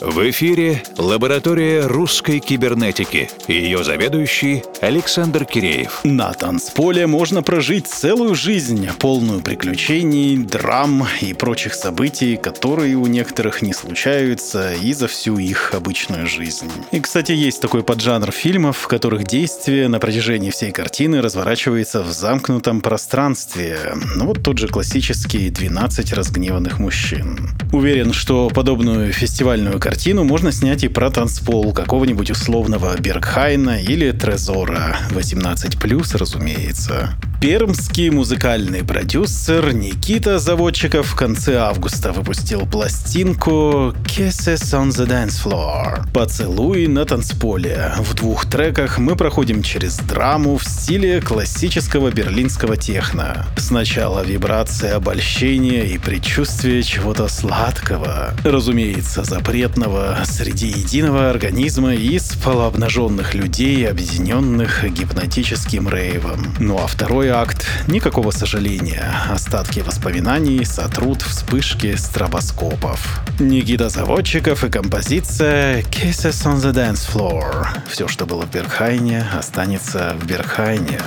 В эфире лаборатория русской кибернетики ее заведующий Александр Киреев. На танцполе можно прожить целую жизнь, полную приключений, драм и прочих событий, которые у некоторых не случаются и за всю их обычную жизнь. И, кстати, есть такой поджанр фильмов, в которых действие на протяжении всей картины разворачивается в замкнутом пространстве. Ну вот тот же классический «12 разгневанных мужчин». Уверен, что подобную фестивальную картину картину можно снять и про танцпол какого-нибудь условного Бергхайна или Трезора. 18+, разумеется. Пермский музыкальный продюсер Никита Заводчиков в конце августа выпустил пластинку Kisses on the Dance Floor – «Поцелуй на танцполе». В двух треках мы проходим через драму в стиле классического берлинского техно. Сначала вибрация обольщения и предчувствие чего-то сладкого. Разумеется, запретного среди единого организма из полуобнаженных людей, объединенных гипнотическим рейвом. Ну а второй акт, никакого сожаления. Остатки воспоминаний сотрут вспышки стробоскопов. Никита Заводчиков и композиция Kisses on the Dance Floor. Все, что было в Берхайне, останется в Берхайне.